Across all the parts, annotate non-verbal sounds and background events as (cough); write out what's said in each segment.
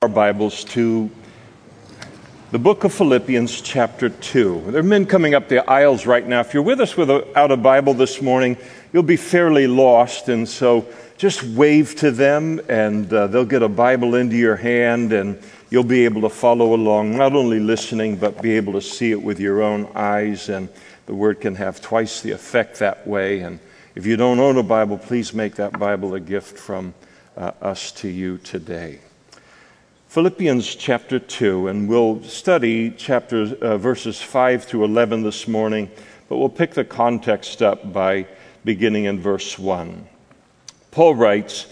our Bibles to the book of Philippians, chapter 2. There are men coming up the aisles right now. If you're with us without a Bible this morning, you'll be fairly lost, and so just wave to them, and uh, they'll get a Bible into your hand, and you'll be able to follow along, not only listening, but be able to see it with your own eyes. And the Word can have twice the effect that way. And if you don't own a Bible, please make that Bible a gift from uh, us to you today. Philippians chapter 2, and we'll study chapters, uh, verses 5 through 11 this morning, but we'll pick the context up by beginning in verse 1. Paul writes,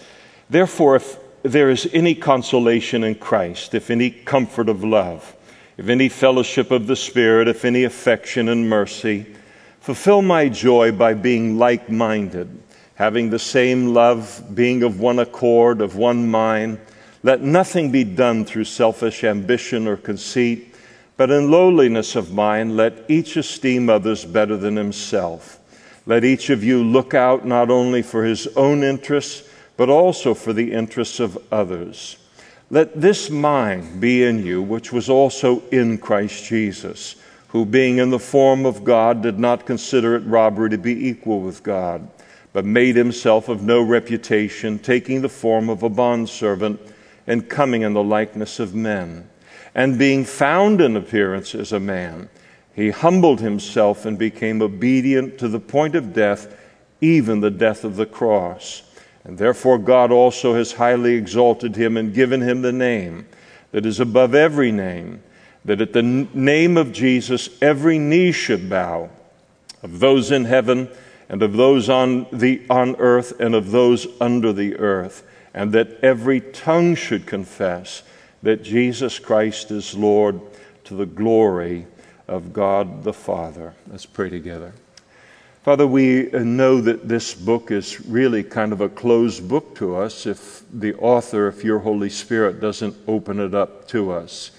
Therefore, if there is any consolation in Christ, if any comfort of love, if any fellowship of the Spirit, if any affection and mercy, fulfill my joy by being like minded, having the same love, being of one accord, of one mind let nothing be done through selfish ambition or conceit, but in lowliness of mind, let each esteem others better than himself. Let each of you look out not only for his own interests, but also for the interests of others. Let this mind be in you, which was also in Christ Jesus, who, being in the form of God, did not consider it robbery to be equal with God, but made himself of no reputation, taking the form of a bondservant and coming in the likeness of men. And being found in appearance as a man, he humbled himself and became obedient to the point of death, even the death of the cross. And therefore, God also has highly exalted him and given him the name that is above every name, that at the name of Jesus every knee should bow, of those in heaven and of those on, the, on earth and of those under the earth and that every tongue should confess that Jesus Christ is Lord to the glory of God the Father. Let's pray together. Father, we know that this book is really kind of a closed book to us if the author, if your Holy Spirit doesn't open it up to us.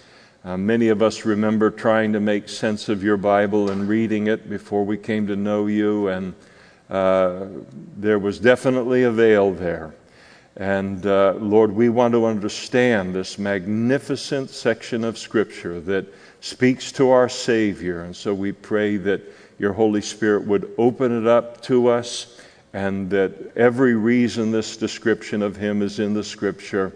Uh, many of us remember trying to make sense of your Bible and reading it before we came to know you, and uh, there was definitely a veil there. And uh, Lord, we want to understand this magnificent section of Scripture that speaks to our Savior. And so we pray that your Holy Spirit would open it up to us and that every reason this description of Him is in the Scripture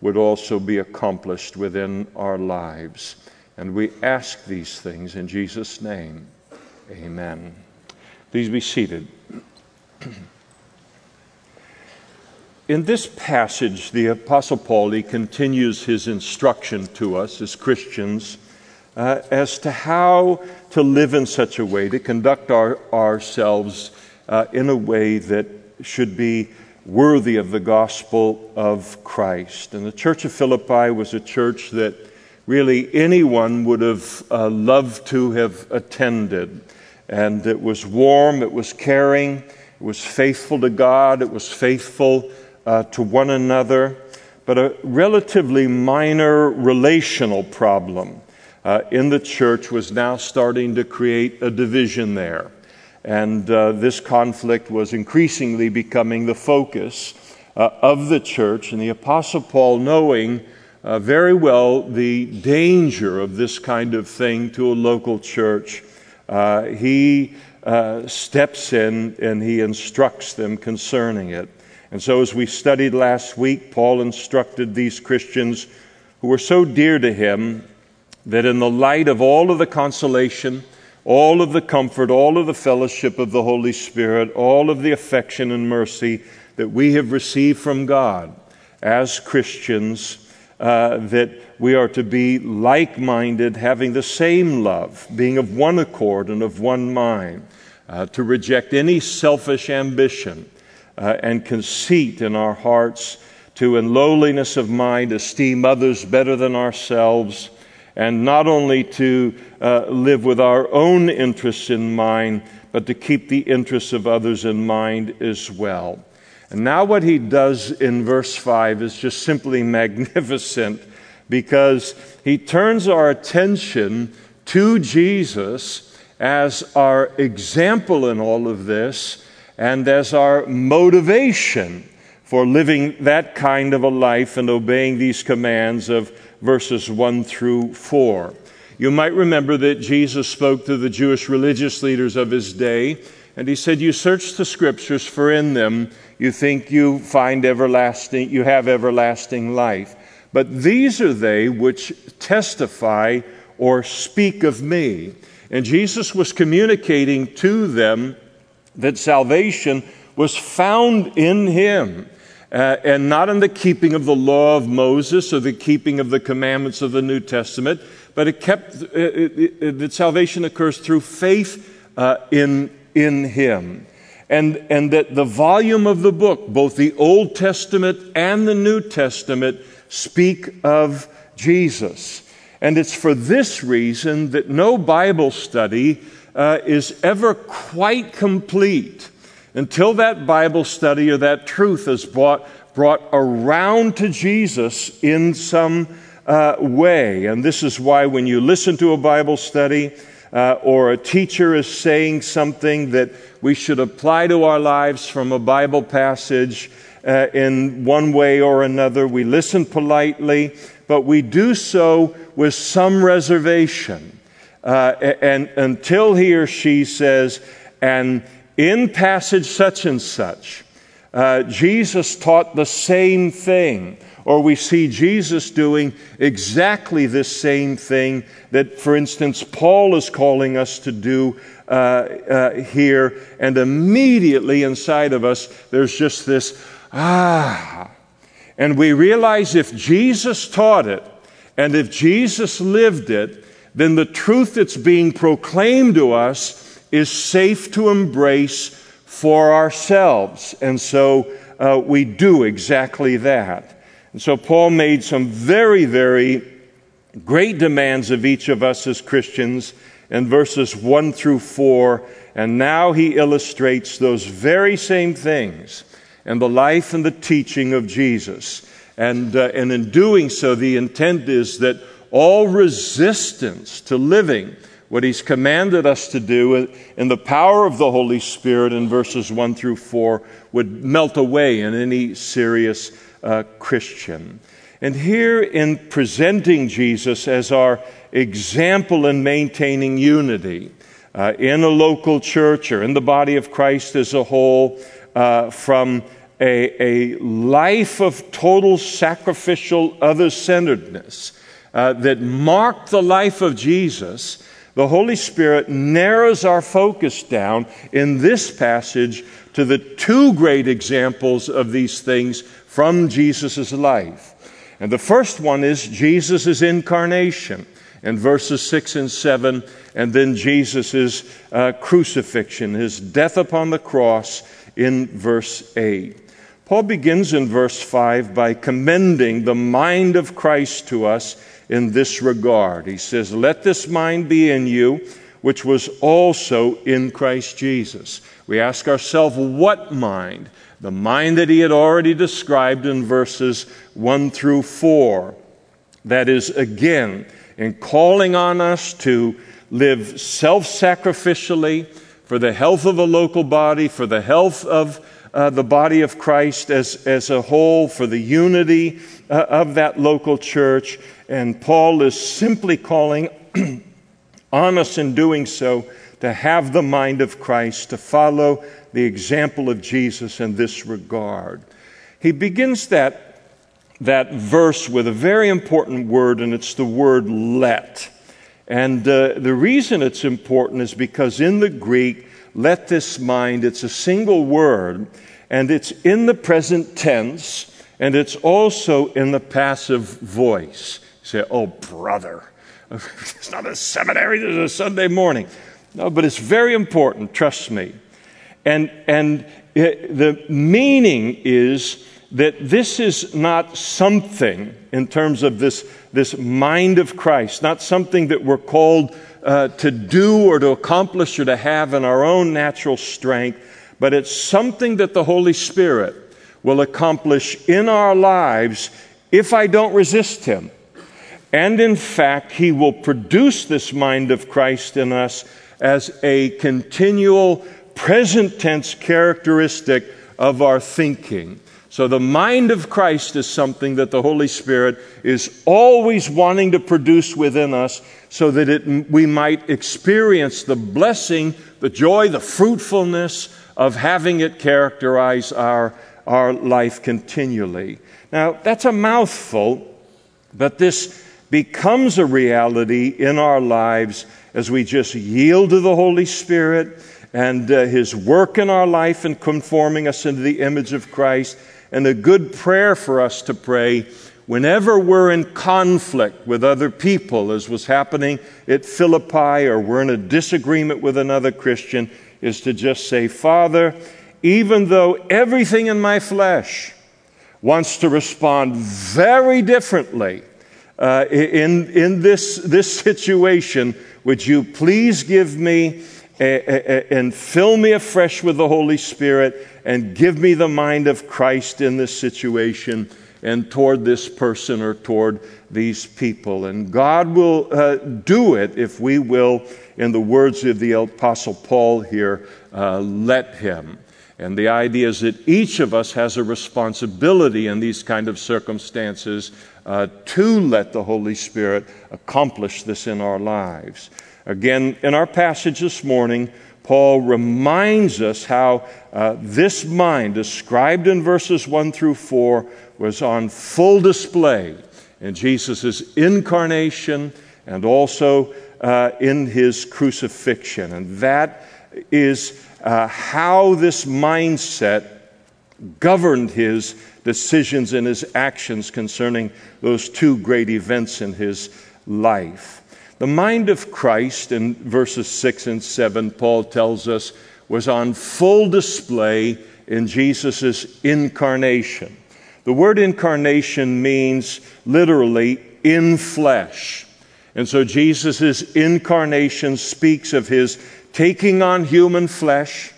would also be accomplished within our lives. And we ask these things in Jesus' name. Amen. Please be seated. (clears throat) In this passage, the Apostle Paul continues his instruction to us as Christians uh, as to how to live in such a way, to conduct our, ourselves uh, in a way that should be worthy of the gospel of Christ. And the church of Philippi was a church that really anyone would have uh, loved to have attended. And it was warm, it was caring, it was faithful to God, it was faithful uh, to one another, but a relatively minor relational problem uh, in the church was now starting to create a division there. And uh, this conflict was increasingly becoming the focus uh, of the church. And the Apostle Paul, knowing uh, very well the danger of this kind of thing to a local church, uh, he steps in and he instructs them concerning it. And so, as we studied last week, Paul instructed these Christians who were so dear to him that in the light of all of the consolation, all of the comfort, all of the fellowship of the Holy Spirit, all of the affection and mercy that we have received from God as Christians, uh, that we are to be like minded, having the same love, being of one accord and of one mind, uh, to reject any selfish ambition uh, and conceit in our hearts, to in lowliness of mind esteem others better than ourselves, and not only to uh, live with our own interests in mind, but to keep the interests of others in mind as well. And now, what he does in verse 5 is just simply (laughs) magnificent because he turns our attention to Jesus as our example in all of this and as our motivation for living that kind of a life and obeying these commands of verses 1 through 4. You might remember that Jesus spoke to the Jewish religious leaders of his day, and he said, You search the scriptures, for in them you think you find everlasting, you have everlasting life. But these are they which testify or speak of me. And Jesus was communicating to them that salvation was found in him. Uh, and not in the keeping of the law of Moses or the keeping of the commandments of the New Testament, but it kept uh, it, it, that salvation occurs through faith uh, in in Him, and and that the volume of the book, both the Old Testament and the New Testament, speak of Jesus. And it's for this reason that no Bible study uh, is ever quite complete until that Bible study or that truth is brought, brought around to Jesus in some uh, way. And this is why when you listen to a Bible study, uh, or a teacher is saying something that we should apply to our lives from a Bible passage uh, in one way or another. We listen politely, but we do so with some reservation. Uh, and until he or she says, and in passage such and such, uh, Jesus taught the same thing, or we see Jesus doing exactly this same thing that, for instance, Paul is calling us to do uh, uh, here, and immediately inside of us, there's just this, ah. And we realize if Jesus taught it, and if Jesus lived it, then the truth that's being proclaimed to us is safe to embrace for ourselves. And so uh, we do exactly that. And so Paul made some very, very great demands of each of us as Christians in verses 1 through 4. And now he illustrates those very same things in the life and the teaching of Jesus. And, uh, and in doing so, the intent is that all resistance to living what he's commanded us to do in the power of the Holy Spirit in verses 1 through 4 would melt away in any serious uh, Christian. And here, in presenting Jesus as our example in maintaining unity uh, in a local church or in the body of Christ as a whole, uh, from a, a life of total sacrificial other centeredness uh, that marked the life of Jesus, the Holy Spirit narrows our focus down in this passage to the two great examples of these things from Jesus' life. And the first one is Jesus' incarnation in verses 6 and 7, and then Jesus' uh, crucifixion, his death upon the cross in verse 8. Paul begins in verse 5 by commending the mind of Christ to us in this regard. He says, Let this mind be in you, which was also in Christ Jesus. We ask ourselves, what mind? The mind that he had already described in verses 1 through 4. That is, again, in calling on us to live self sacrificially for the health of a local body, for the health of uh, the body of Christ as, as a whole, for the unity uh, of that local church. And Paul is simply calling (clears throat) on us in doing so to have the mind of Christ, to follow the example of Jesus in this regard. He begins that, that verse with a very important word, and it's the word let. And uh, the reason it's important is because in the Greek, let this mind, it's a single word, and it's in the present tense, and it's also in the passive voice. Say, oh, brother, (laughs) it's not a seminary, it's a Sunday morning. No, but it's very important, trust me. And, and it, the meaning is that this is not something in terms of this, this mind of Christ, not something that we're called uh, to do or to accomplish or to have in our own natural strength, but it's something that the Holy Spirit will accomplish in our lives if I don't resist Him. And in fact, He will produce this mind of Christ in us as a continual present tense characteristic of our thinking. So the mind of Christ is something that the Holy Spirit is always wanting to produce within us so that it, we might experience the blessing, the joy, the fruitfulness of having it characterize our, our life continually. Now, that's a mouthful, but this becomes a reality in our lives as we just yield to the Holy Spirit and uh, His work in our life in conforming us into the image of Christ. And a good prayer for us to pray whenever we're in conflict with other people, as was happening at Philippi, or we're in a disagreement with another Christian, is to just say, Father, even though everything in my flesh wants to respond very differently uh, in, in this, this situation, would you please give me and fill me afresh with the Holy Spirit and give me the mind of Christ in this situation and toward this person or toward these people. And God will uh, do it if we will, in the words of the Apostle Paul here, uh, let Him. And the idea is that each of us has a responsibility in these kind of circumstances uh, to let the Holy Spirit accomplish this in our lives. Again, in our passage this morning, Paul reminds us how uh, this mind, described in verses 1 through 4, was on full display in Jesus' incarnation and also uh, in his crucifixion. And that is uh, how this mindset governed his decisions and his actions concerning those two great events in his life. The mind of Christ in verses 6 and 7, Paul tells us, was on full display in Jesus' incarnation. The word incarnation means literally in flesh. And so Jesus' incarnation speaks of his taking on human flesh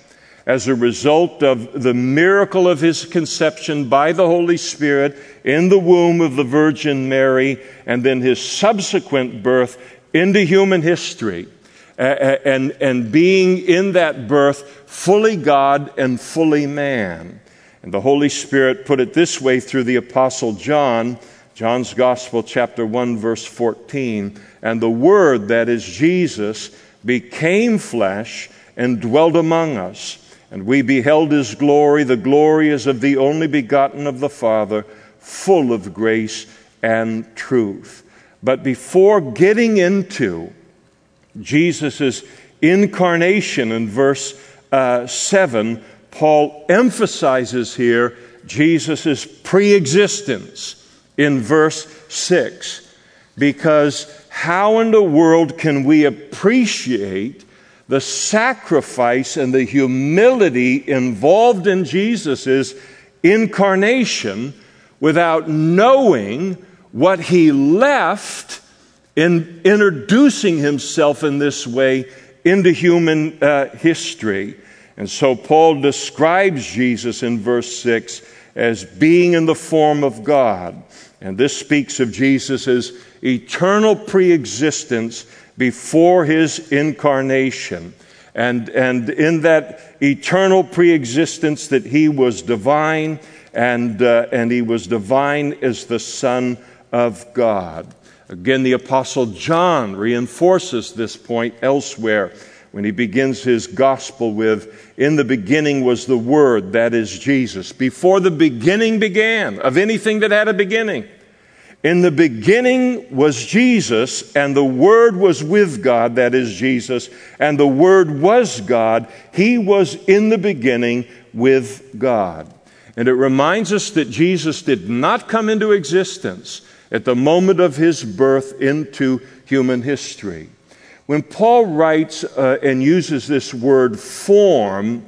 as a result of the miracle of his conception by the Holy Spirit in the womb of the Virgin Mary, and then his subsequent birth into human history and, and being in that birth fully God and fully man. And the Holy Spirit put it this way through the Apostle John, John's Gospel, chapter 1, verse 14. And the Word, that is Jesus, became flesh and dwelt among us. And we beheld his glory. The glory is of the only begotten of the Father, full of grace and truth. But before getting into Jesus' incarnation in verse uh, 7, Paul emphasizes here Jesus' pre existence in verse 6. Because how in the world can we appreciate the sacrifice and the humility involved in Jesus' incarnation without knowing what he left in introducing himself in this way into human uh, history. And so Paul describes Jesus in verse 6 as being in the form of God. And this speaks of Jesus' eternal preexistence before his incarnation. And, and in that eternal preexistence, that he was divine, and, uh, and he was divine as the Son of God. Again, the Apostle John reinforces this point elsewhere when he begins his gospel with, In the beginning was the Word, that is Jesus. Before the beginning began of anything that had a beginning. In the beginning was Jesus, and the Word was with God, that is Jesus, and the Word was God. He was in the beginning with God. And it reminds us that Jesus did not come into existence at the moment of his birth into human history. When Paul writes uh, and uses this word form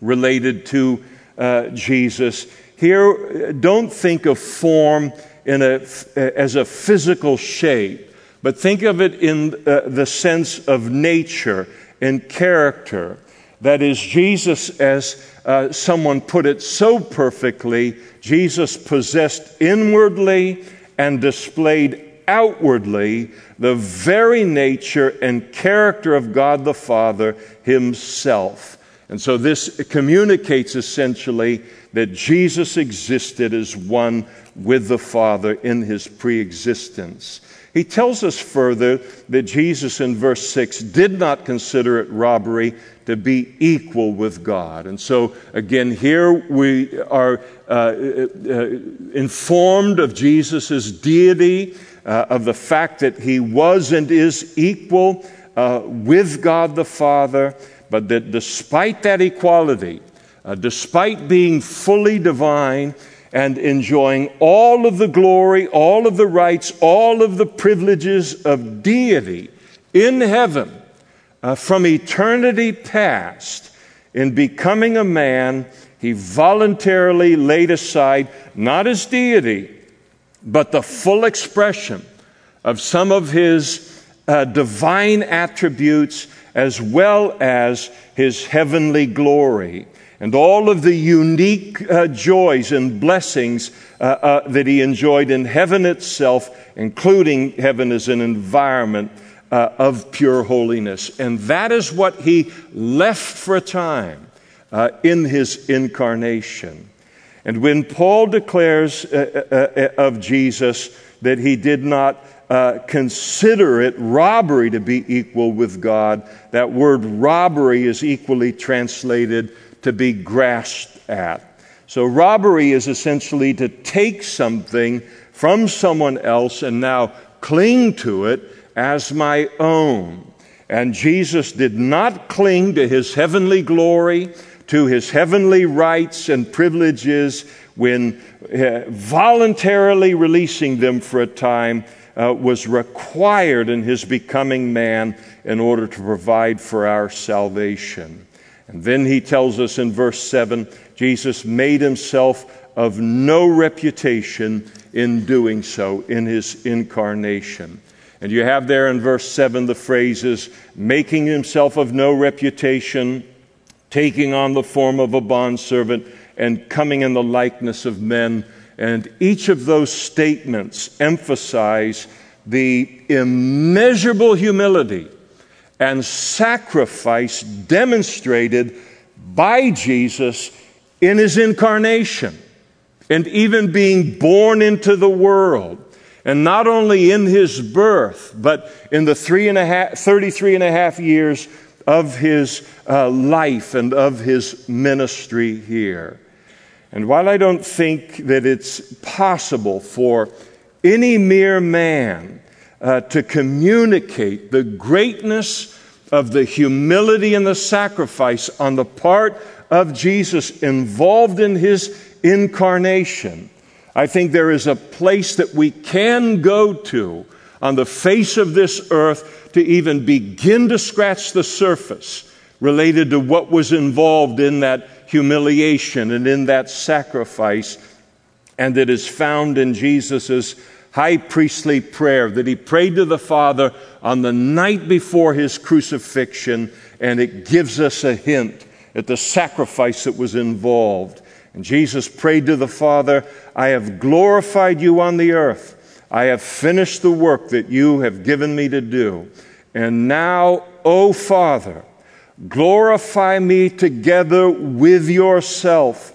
related to uh, Jesus, here don't think of form in a, as a physical shape, but think of it in uh, the sense of nature and character. That is, Jesus, as uh, someone put it so perfectly, Jesus possessed inwardly and displayed outwardly the very nature and character of God the Father Himself. And so this communicates essentially that Jesus existed as one with the Father in his pre existence. He tells us further that Jesus in verse 6 did not consider it robbery to be equal with God. And so, again, here we are uh, uh, informed of Jesus' deity, uh, of the fact that he was and is equal uh, with God the Father, but that despite that equality, uh, despite being fully divine, and enjoying all of the glory, all of the rights, all of the privileges of deity in heaven uh, from eternity past. In becoming a man, he voluntarily laid aside not his deity, but the full expression of some of his uh, divine attributes as well as his heavenly glory and all of the unique uh, joys and blessings uh, uh, that he enjoyed in heaven itself, including heaven as an environment uh, of pure holiness. And that is what he left for a time uh, in his incarnation. And when Paul declares uh, of Jesus that he did not uh, consider it robbery to be equal with God. That word robbery is equally translated to be grasped at. So, robbery is essentially to take something from someone else and now cling to it as my own. And Jesus did not cling to his heavenly glory, to his heavenly rights and privileges when uh, voluntarily releasing them for a time uh, was required in his becoming man in order to provide for our salvation. And then he tells us in verse 7 Jesus made himself of no reputation in doing so in his incarnation. And you have there in verse 7 the phrases making himself of no reputation, taking on the form of a bondservant, and coming in the likeness of men. And each of those statements emphasize the immeasurable humility and sacrifice demonstrated by Jesus in his incarnation and even being born into the world. And not only in his birth, but in the three and a half, 33 and a half years of his uh, life and of his ministry here. And while I don't think that it's possible for any mere man uh, to communicate the greatness of the humility and the sacrifice on the part of Jesus involved in his incarnation, I think there is a place that we can go to on the face of this earth to even begin to scratch the surface related to what was involved in that humiliation and in that sacrifice, and that is found in Jesus' high priestly prayer that he prayed to the Father on the night before his crucifixion, and it gives us a hint at the sacrifice that was involved. And Jesus prayed to the Father, I have glorified you on the earth. I have finished the work that you have given me to do. And now, O Father, glorify me together with yourself,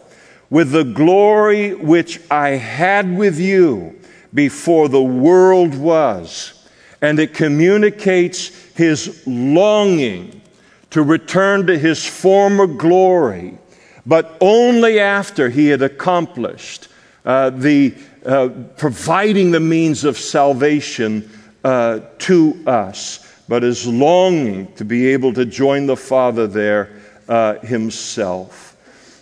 with the glory which I had with you before the world was. And it communicates his longing to return to his former glory, but only after he had accomplished uh, the uh, providing the means of salvation uh, to us, but is longing to be able to join the Father there uh, himself.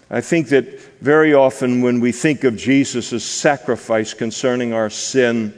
I think that very often when we think of Jesus' sacrifice concerning our sin,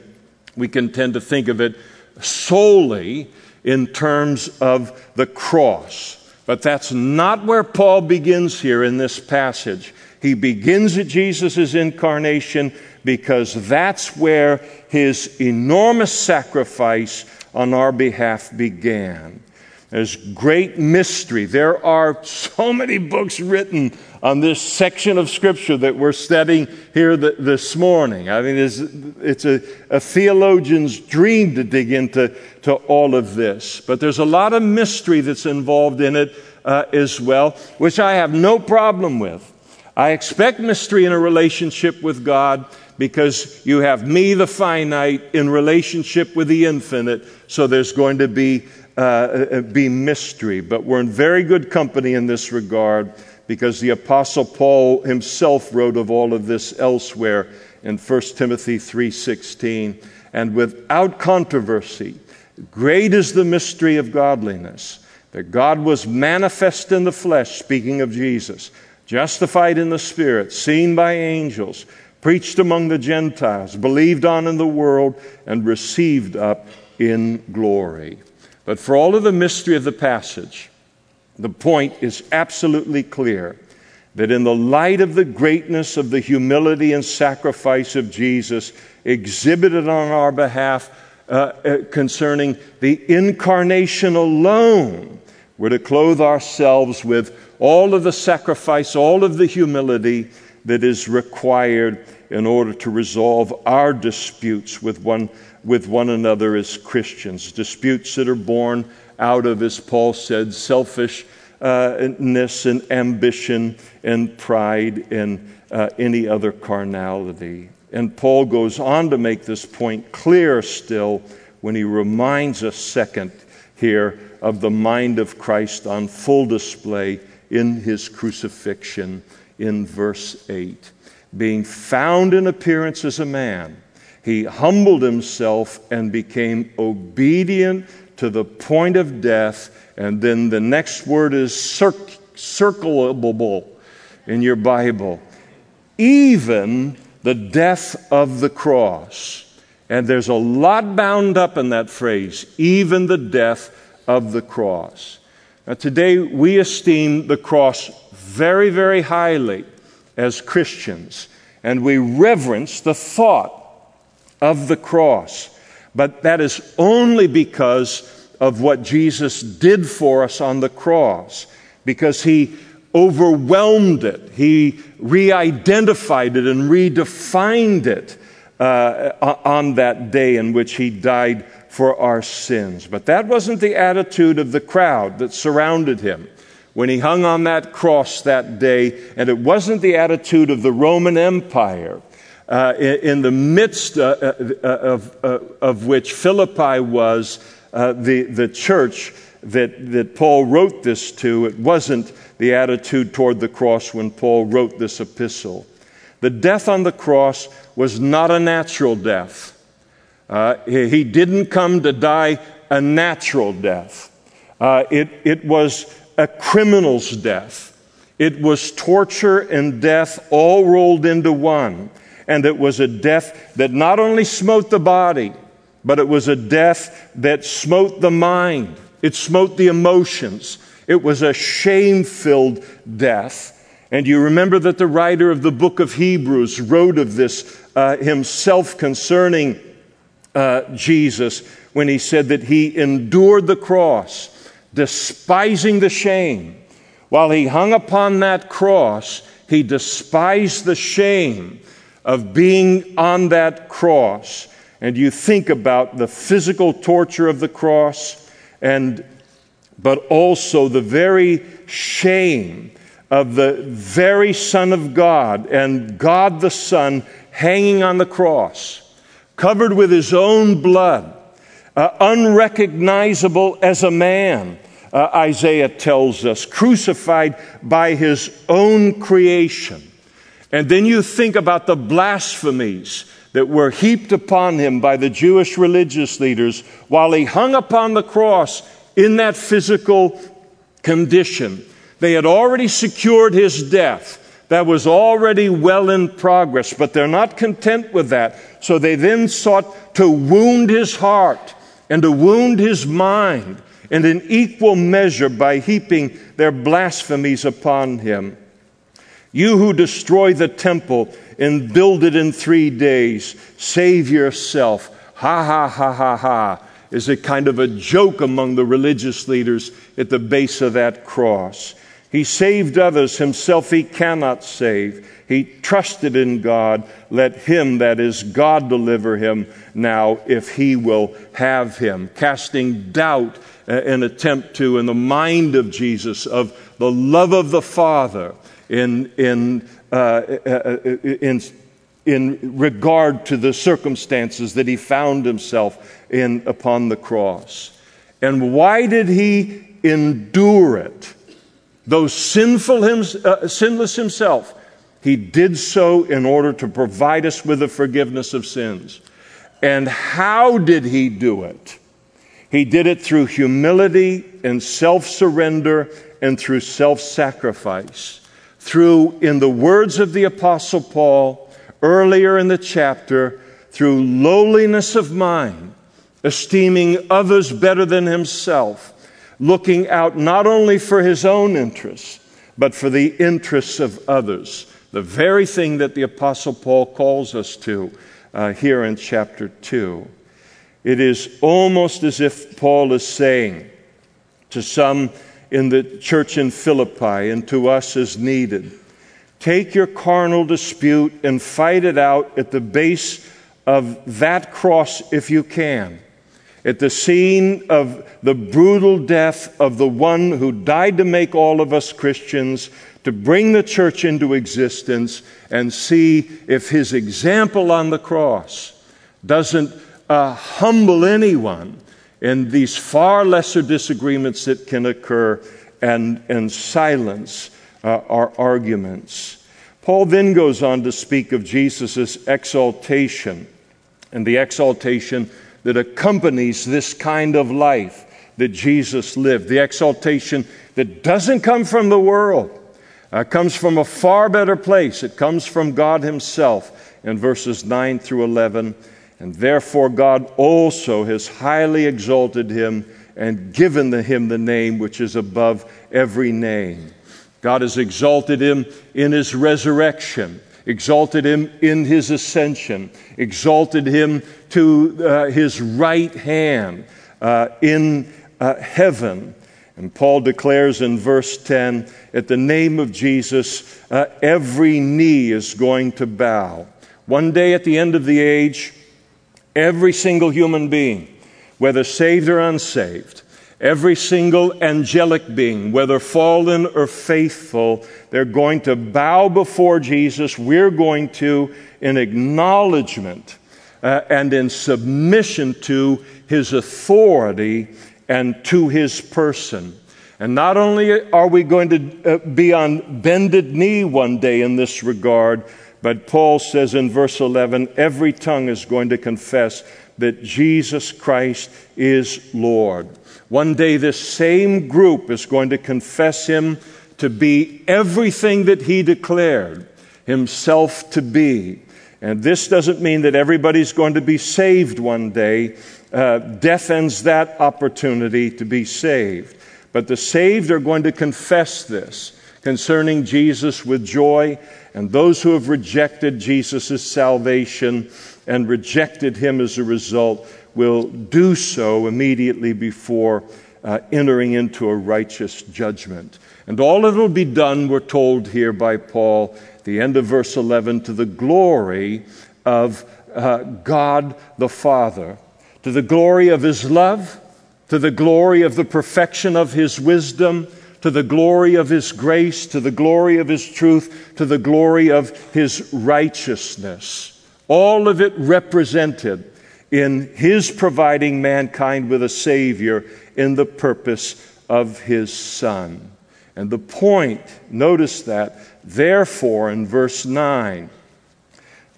we can tend to think of it solely in terms of the cross. But that's not where Paul begins here in this passage. He begins at Jesus' incarnation because that's where his enormous sacrifice on our behalf began. There's great mystery. There are so many books written on this section of Scripture that we're studying here this morning. I mean, it's, it's a, a theologian's dream to dig into to all of this. But there's a lot of mystery that's involved in it uh, as well, which I have no problem with. I expect mystery in a relationship with God because you have me, the finite, in relationship with the infinite, so there's going to be, uh, uh be mystery. But we're in very good company in this regard because the Apostle Paul himself wrote of all of this elsewhere in 1 Timothy 3:16 and without controversy great is the mystery of godliness that God was manifest in the flesh speaking of Jesus justified in the spirit seen by angels preached among the Gentiles believed on in the world and received up in glory but for all of the mystery of the passage the point is absolutely clear that in the light of the greatness of the humility and sacrifice of Jesus exhibited on our behalf uh, uh, concerning the incarnation alone, we're to clothe ourselves with all of the sacrifice, all of the humility that is required in order to resolve our disputes with one, with one another as Christians, disputes that are born out of, as Paul said, selfishness and ambition and pride and uh, any other carnality. And Paul goes on to make this point clear still when he reminds us, second, here of the mind of Christ on full display in his crucifixion in verse 8. Being found in appearance as a man, he humbled himself and became obedient to the point of death. And then the next word is circ- circleable in your Bible. Even the death of the cross. And there's a lot bound up in that phrase, even the death of the cross. Now, today we esteem the cross very, very highly as Christians, and we reverence the thought of the cross. But that is only because of what Jesus did for us on the cross, because he overwhelmed it, he re identified it and redefined it uh, on that day in which he died for our sins. But that wasn't the attitude of the crowd that surrounded him when he hung on that cross that day, and it wasn't the attitude of the Roman Empire. Uh, in, in, the midst uh, uh, of, of which Philippi was, the, the church that, that Paul wrote this to, it wasn't the attitude toward the cross when Paul wrote this epistle. The death on the cross was not a natural death. He didn't come to die a natural death. It, it was a criminal's death. It was torture and death all rolled into one. And it was a death that not only smote the body, but it was a death that smote the mind. It smote the emotions. It was a shame filled death. And you remember that the writer of the book of Hebrews wrote of this uh, himself concerning uh, Jesus when he said that he endured the cross, despising the shame. While he hung upon that cross, he despised the shame of being on that cross. And you think about the physical torture of the cross and but also the very shame of the very Son of God and God the Son hanging on the cross, covered with his own blood, uh, unrecognizable as a man, uh, Isaiah tells us, crucified by his own creation. And then you think about the blasphemies that were heaped upon him by the Jewish religious leaders while he hung upon the cross in that physical condition. They had already secured his death. That was already well in progress, but they're not content with that. So they then sought to wound his heart and to wound his mind in an equal measure by heaping their blasphemies upon him. You who destroy the temple and build it in three days, save yourself. Ha ha ha ha ha is a kind of a joke among the religious leaders at the base of that cross. He saved others, himself he cannot save. He trusted in God. Let him, that is God, deliver him now if he will have him. Casting doubt, uh, an attempt to, in the mind of Jesus, of the love of the Father in, in, uh, uh, in, in regard to the circumstances that he found himself in upon the cross. And why did he endure it? Though sinful him, uh, sinless himself, he did so in order to provide us with the forgiveness of sins. And how did he do it? He did it through humility and self surrender and through self sacrifice. Through, in the words of the Apostle Paul earlier in the chapter, through lowliness of mind, esteeming others better than himself, looking out not only for his own interests, but for the interests of others. The very thing that the Apostle Paul calls us to uh, here in chapter 2. It is almost as if Paul is saying to some in the church in Philippi and to us as needed take your carnal dispute and fight it out at the base of that cross if you can. At the scene of the brutal death of the one who died to make all of us Christians, to bring the church into existence, and see if his example on the cross doesn't uh, humble anyone in these far lesser disagreements that can occur and, and silence uh, our arguments. Paul then goes on to speak of Jesus' exaltation and the exaltation that accompanies this kind of life that Jesus lived, the exaltation that doesn't come from the world, uh, comes from a far better place. It comes from God Himself in verses 9 through 11. And therefore, God also has highly exalted him and given him the name which is above every name. God has exalted him in his resurrection, exalted him in his ascension, exalted him to uh, his right hand uh, in uh, heaven. And Paul declares in verse 10 at the name of Jesus, uh, every knee is going to bow. One day at the end of the age, Every single human being, whether saved or unsaved, every single angelic being, whether fallen or faithful, they're going to bow before Jesus. We're going to, in acknowledgement uh, and in submission to his authority and to his person. And not only are we going to uh, be on bended knee one day in this regard, but Paul says in verse 11 every tongue is going to confess that Jesus Christ is Lord. One day, this same group is going to confess him to be everything that he declared himself to be. And this doesn't mean that everybody's going to be saved one day. Uh, death ends that opportunity to be saved. But the saved are going to confess this concerning Jesus with joy and those who have rejected Jesus' salvation and rejected him as a result will do so immediately before uh, entering into a righteous judgment. And all that will be done, we're told here by Paul, the end of verse 11, to the glory of uh, God the Father, to the glory of his love, to the glory of the perfection of his wisdom to the glory of His grace, to the glory of His truth, to the glory of His righteousness. All of it represented in His providing mankind with a Savior in the purpose of His Son. And the point, notice that, therefore, in verse 9,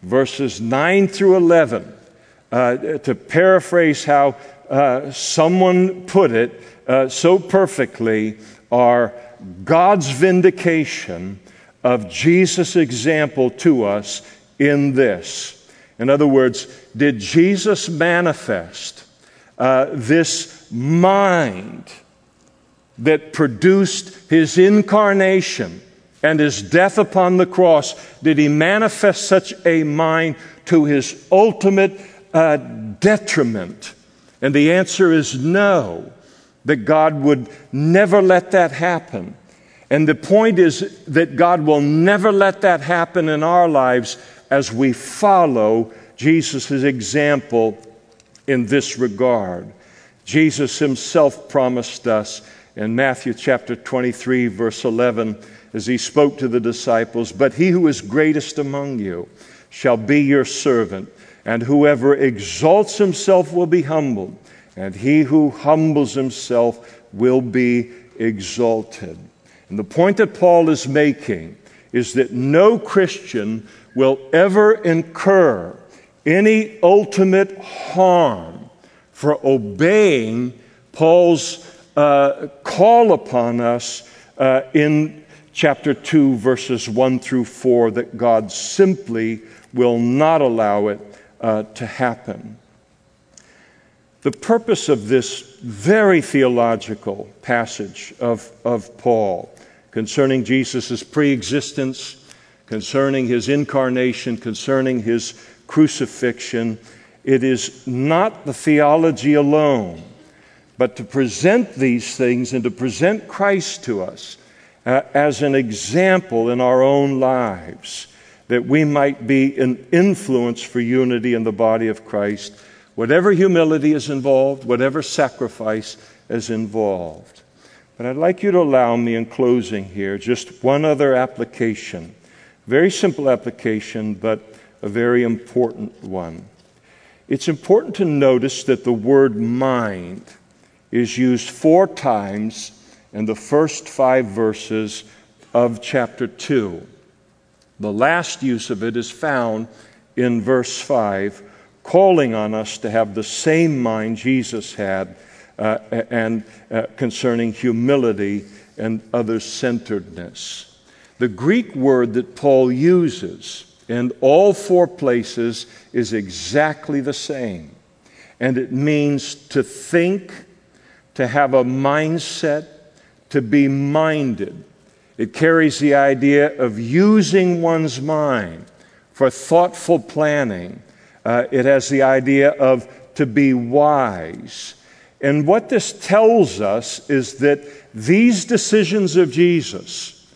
verses 9 through 11, uh, to paraphrase how uh, someone put it uh, so perfectly, are God's vindication of Jesus' example to us in this. In other words, did Jesus manifest uh, this mind that produced his incarnation and his death upon the cross? Did he manifest such a mind to his ultimate uh, detriment? And the answer is no that God would never let that happen. And the point is that God will never let that happen in our lives as we follow Jesus' example in this regard. Jesus himself promised us in Matthew chapter 23, verse 11, as he spoke to the disciples, But he who is greatest among you shall be your servant, and whoever exalts himself will be humbled, and he who humbles himself will be exalted. And the point that Paul is making is that no Christian will ever incur any ultimate harm for obeying Paul's uh, call upon us uh, in chapter 2, verses 1 through 4, that God simply will not allow it uh, to happen. The purpose of this very theological passage of, of Paul concerning Jesus' pre existence, concerning his incarnation, concerning his crucifixion, it is not the theology alone, but to present these things and to present Christ to us uh, as an example in our own lives, that we might be an influence for unity in the body of Christ, whatever humility is involved, whatever sacrifice is involved. But I'd like you to allow me in closing here just one other application. Very simple application, but a very important one. It's important to notice that the word mind is used four times in the first five verses of chapter 2. The last use of it is found in verse 5, calling on us to have the same mind Jesus had uh, and uh, concerning humility and other centeredness. The Greek word that Paul uses in all four places is exactly the same. And it means to think, to have a mindset, to be minded. It carries the idea of using one's mind for thoughtful planning. Uh, it has the idea of to be wise. And what this tells us is that these decisions of Jesus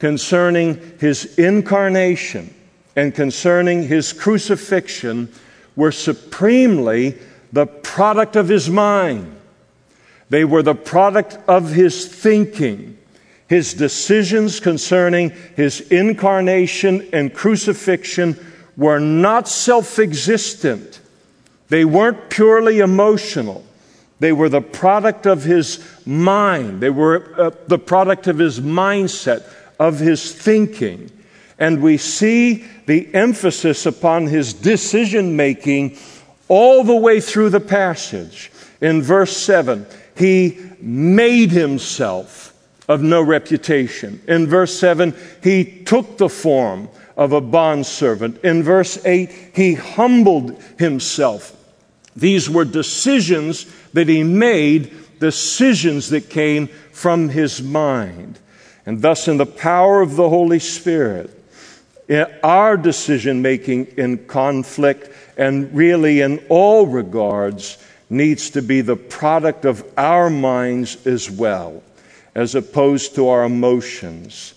concerning his incarnation, and concerning his crucifixion were supremely the product of his mind. They were the product of his thinking. His decisions concerning his incarnation and crucifixion were not self existent. They weren't purely emotional. They were the product of his mind. They were uh, the product of his mindset, of his thinking. And we see the emphasis upon his decision making all the way through the passage. In verse 7, he made himself of no reputation. In verse 7, he took the form of a bondservant. In verse 8, he humbled himself. These were decisions that he made, decisions that came from his mind. And thus, in the power of the Holy Spirit, eh, our decision making in conflict and really in all regards needs to be the product of our minds as well, as opposed to our emotions.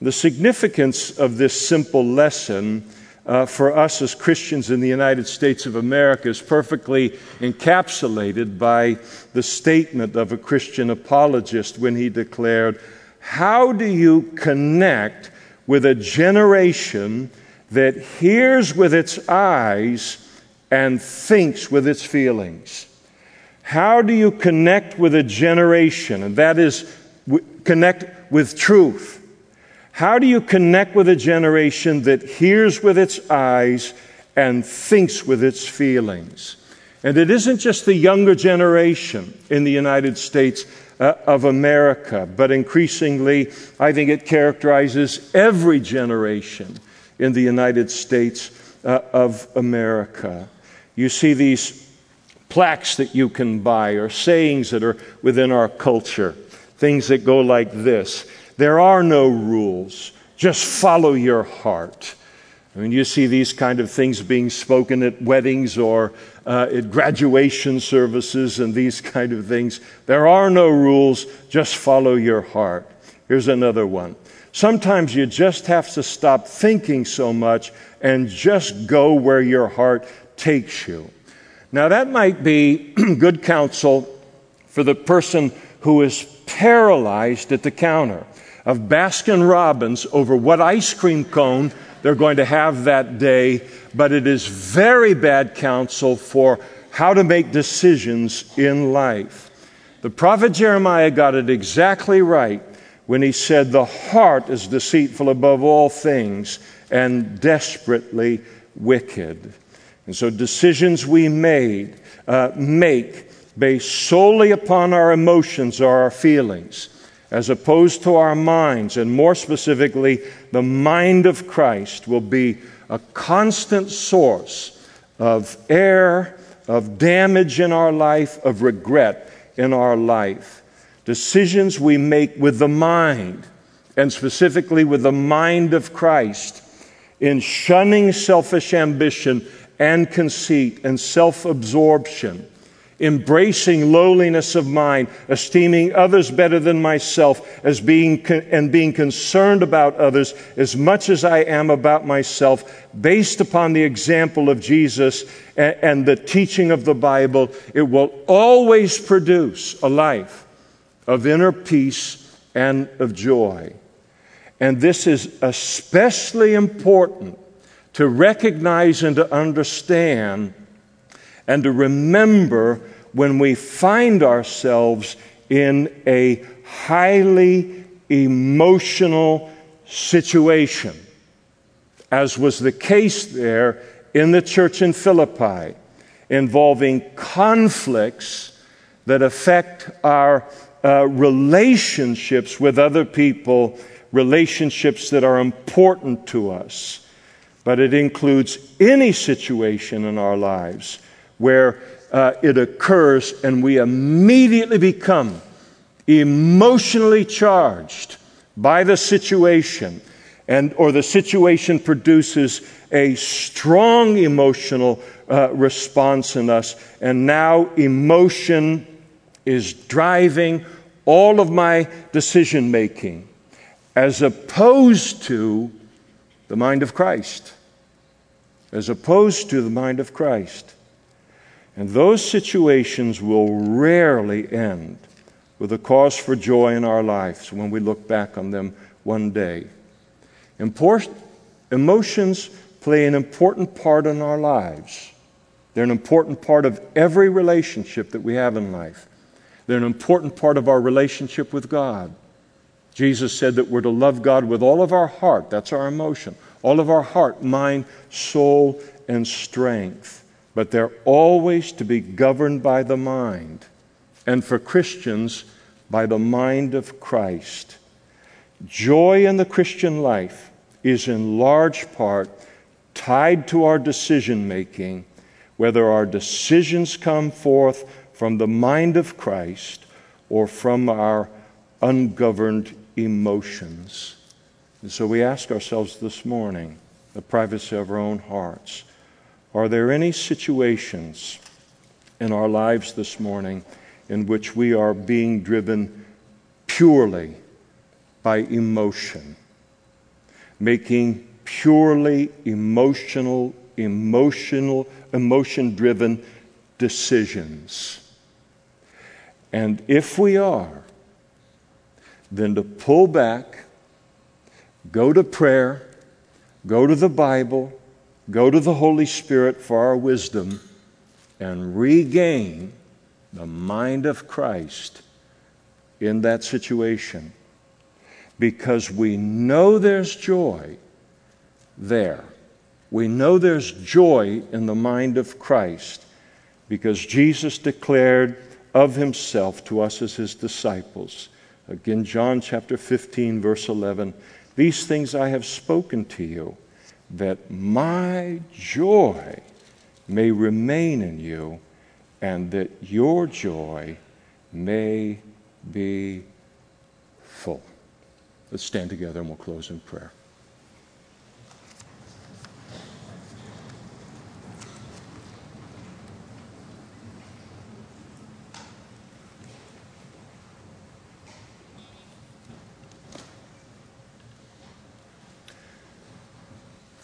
The significance of this simple lesson uh, for us as Christians in the United States of America is perfectly encapsulated by the statement of a Christian apologist when he declared, How do you connect with a generation that hears with its eyes and thinks with its feelings. How do you connect with a generation? And that is, connect with truth. How do you connect with a generation that hears with its eyes and thinks with its feelings? And it isn't just the younger generation in the United States uh, of America, but increasingly, I think it characterizes every generation in the United States uh, of America. You see these plaques that you can buy or sayings that are within our culture, things that go like this There are no rules, just follow your heart. I mean, you see these kind of things being spoken at weddings or uh, at graduation services and these (laughs) kind of things. There are no rules, just follow your heart. Here's another one. Sometimes you just have to stop thinking so much and just go where your heart takes you. Now, that might be (clears throat) good counsel for the person who is paralyzed at the counter of Baskin Robbins over what ice cream cone they're going to have that day, but it is very bad counsel for how to make decisions in life. The prophet Jeremiah got it exactly right when he said, The heart is deceitful above all things and desperately wicked. And so, decisions we made, uh, make based solely upon our emotions or our feelings, as opposed to our minds, and more specifically, the mind of Christ, will be a constant source of error, of damage in our life, of regret in our life. Decisions we make with the mind, and specifically with the mind of Christ, in shunning selfish ambition and conceit and self absorption, embracing lowliness of mind, esteeming others better than myself, as being and being concerned about others as much as I am about myself, based upon the example of Jesus and, and the teaching of the Bible, it will always produce a life of inner peace and of joy. And this is especially important to recognize and to understand and to remember when we find ourselves in a highly emotional situation, as was the case there in the church in Philippi, involving conflicts that affect our uh, relationships with other people, relationships that are important to us. But it includes any situation in our lives where uh, it occurs and we immediately become emotionally charged by the situation and or the situation produces a strong emotional uh, response in us. And now emotion is driving all of my decision making as opposed to the mind of Christ. As opposed to the mind of Christ and those situations will rarely end with a cause for joy in our lives when we look back on them one day. emotions play an important part in our lives. They're an important part of every relationship that we have in life. They're an important part of our relationship with God. Jesus said that we're to love God with all of our heart, that's our emotion, all of our heart, mind, soul, and strength but they're always to be governed by the mind. And for Christians, by the mind of Christ. Joy in the Christian life is in large part tied to our decision making, whether our decisions come forth from the mind of Christ or from our ungoverned emotions. And so we ask ourselves this morning, the privacy of our own hearts, are there any situations in our lives this morning in which we are being driven purely by emotion, making purely emotional, emotional, emotion driven decisions? And if we are, then to pull back, go to prayer, go to the Bible go to the Holy Spirit for our wisdom and regain the mind of Christ in that situation because we know there's joy there. We know there's joy in the mind of Christ because Jesus declared of himself to us as his disciples. Again, John chapter 15, verse 11 These things I have spoken to you that my joy may remain in you and that your joy may be full. Let's stand together and we'll close in prayer.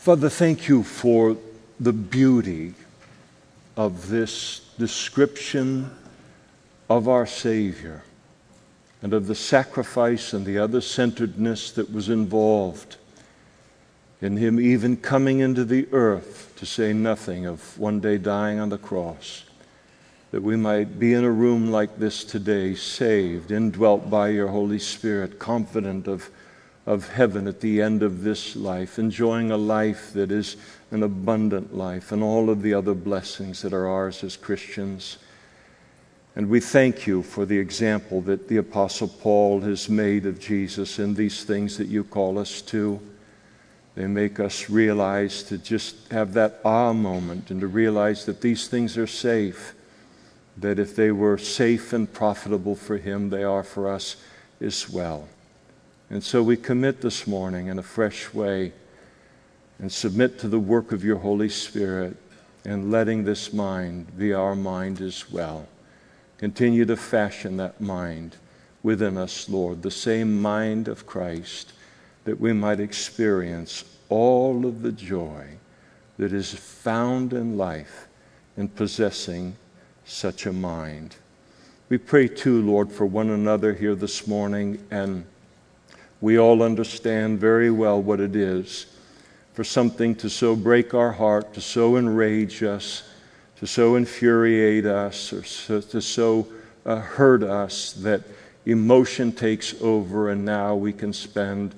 Father, thank you for the beauty of this description of our Savior. and of the sacrifice and the other centeredness that was involved in him even coming into the earth to say nothing of one day dying on the cross, that we might be in a room like this today, saved, indwelt by your Holy Spirit, confident of, of heaven at the end of this life, enjoying a life that is an abundant life and all of the other blessings that are ours as Christians. And we thank you for the example that the Apostle Paul has made of Jesus in these things that you call us to. They make us realize to just have that ah moment and to realize that these things are safe, that if they were safe and profitable for Him, they are for us as well. And so we commit this morning in a fresh way and submit to the work of your Holy Spirit and letting this mind be our mind as well. Continue to fashion that mind within us, Lord, the same mind of Christ, that we might experience all of the joy that is found in life in possessing such a mind. We pray too, Lord, for one another here this morning, and we all understand very well what it is for something to so break our heart, to so enrage us to so infuriate us or so, to so uh, hurt us that emotion takes over, and now we can spend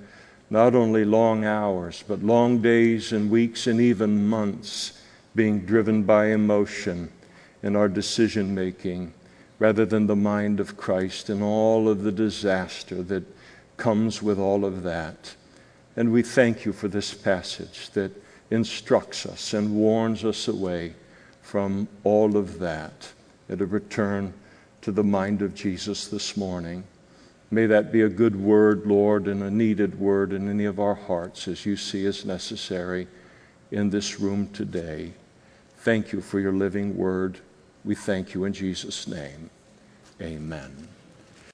not only long hours, but long days and weeks and even months being driven by emotion in our decision making rather than the mind of Christ and all of the disaster that comes with all of that. And we thank you for this passage that instructs us and warns us away from all of that and a return to the mind of Jesus this morning. May that be a good word, Lord, and a needed word in any of our hearts as you see as necessary in this room today. Thank you for your living word. We thank you in Jesus' name. Amen.